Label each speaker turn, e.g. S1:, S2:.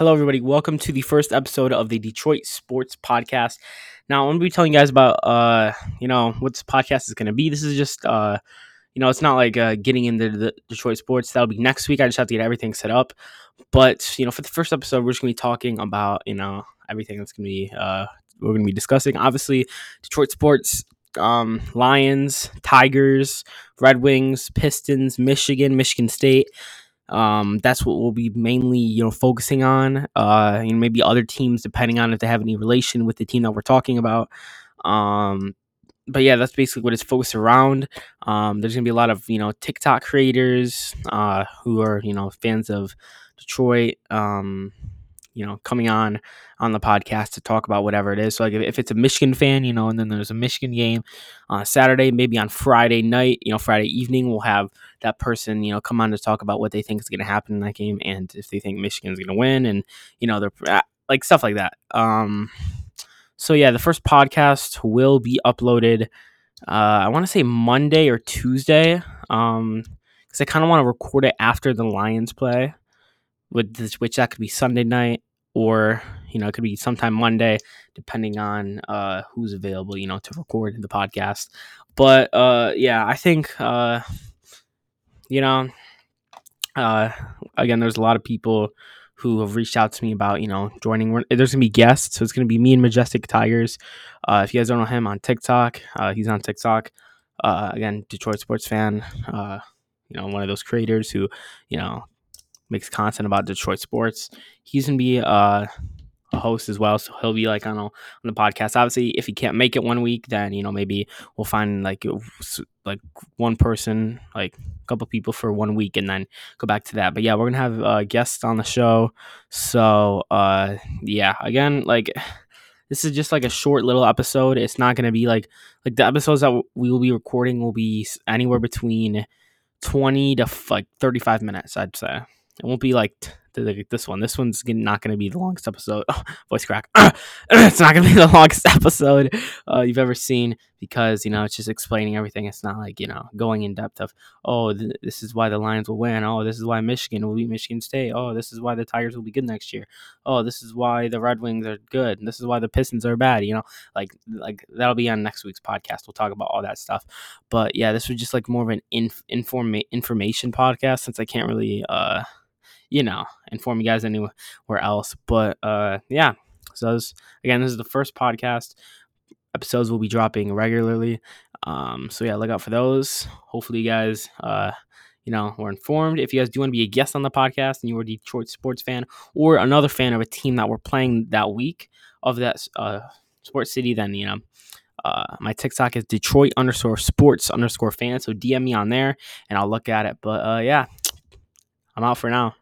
S1: Hello, everybody. Welcome to the first episode of the Detroit Sports Podcast. Now, I'm going to be telling you guys about, uh, you know, what this podcast is going to be. This is just, uh, you know, it's not like uh, getting into the Detroit sports. That'll be next week. I just have to get everything set up. But, you know, for the first episode, we're just going to be talking about, you know, everything that's going to be, uh, we're going to be discussing. Obviously, Detroit sports, um, Lions, Tigers, Red Wings, Pistons, Michigan, Michigan State. Um, that's what we'll be mainly, you know, focusing on. Uh, you know, maybe other teams, depending on if they have any relation with the team that we're talking about. Um, but yeah, that's basically what it's focused around. Um, there's gonna be a lot of you know TikTok creators uh, who are you know fans of Detroit. Um, you know, coming on on the podcast to talk about whatever it is. So like if, if it's a Michigan fan, you know, and then there's a Michigan game on Saturday, maybe on Friday night, you know, Friday evening, we'll have that person, you know, come on to talk about what they think is going to happen in that game and if they think Michigan's going to win and you know, they're uh, like stuff like that. Um so yeah, the first podcast will be uploaded uh I want to say Monday or Tuesday. Um cuz I kind of want to record it after the Lions play. With which that could be Sunday night or you know it could be sometime Monday, depending on uh, who's available. You know to record the podcast. But uh, yeah, I think uh, you know uh, again, there's a lot of people who have reached out to me about you know joining. There's gonna be guests, so it's gonna be me and Majestic Tigers. Uh, if you guys don't know him on TikTok, uh, he's on TikTok. Uh, again, Detroit sports fan. Uh, you know, one of those creators who, you know, makes content about Detroit sports. He's gonna be uh, a host as well, so he'll be like on a, on the podcast. Obviously, if he can't make it one week, then you know maybe we'll find like like one person, like a couple people for one week, and then go back to that. But yeah, we're gonna have uh, guests on the show. So uh, yeah, again, like this is just like a short little episode. It's not gonna be like like the episodes that we will be recording will be anywhere between 20 to like 35 minutes i'd say it won't be like t- this one. This one's not going to be the longest episode. Oh, voice crack. it's not going to be the longest episode uh, you've ever seen because you know it's just explaining everything. It's not like you know going in depth of oh th- this is why the Lions will win. Oh this is why Michigan will beat Michigan State. Oh this is why the Tigers will be good next year. Oh this is why the Red Wings are good. And this is why the Pistons are bad. You know like like that'll be on next week's podcast. We'll talk about all that stuff. But yeah, this was just like more of an inf- informa- information podcast since I can't really. uh you know, inform you guys anywhere else. But uh, yeah, so this, again, this is the first podcast. Episodes will be dropping regularly. Um, so yeah, look out for those. Hopefully, you guys, uh, you know, were informed. If you guys do want to be a guest on the podcast and you are a Detroit sports fan or another fan of a team that we're playing that week of that uh, sports city, then you know. Uh, my TikTok is Detroit underscore sports underscore fan. So DM me on there and I'll look at it. But uh, yeah, I'm out for now.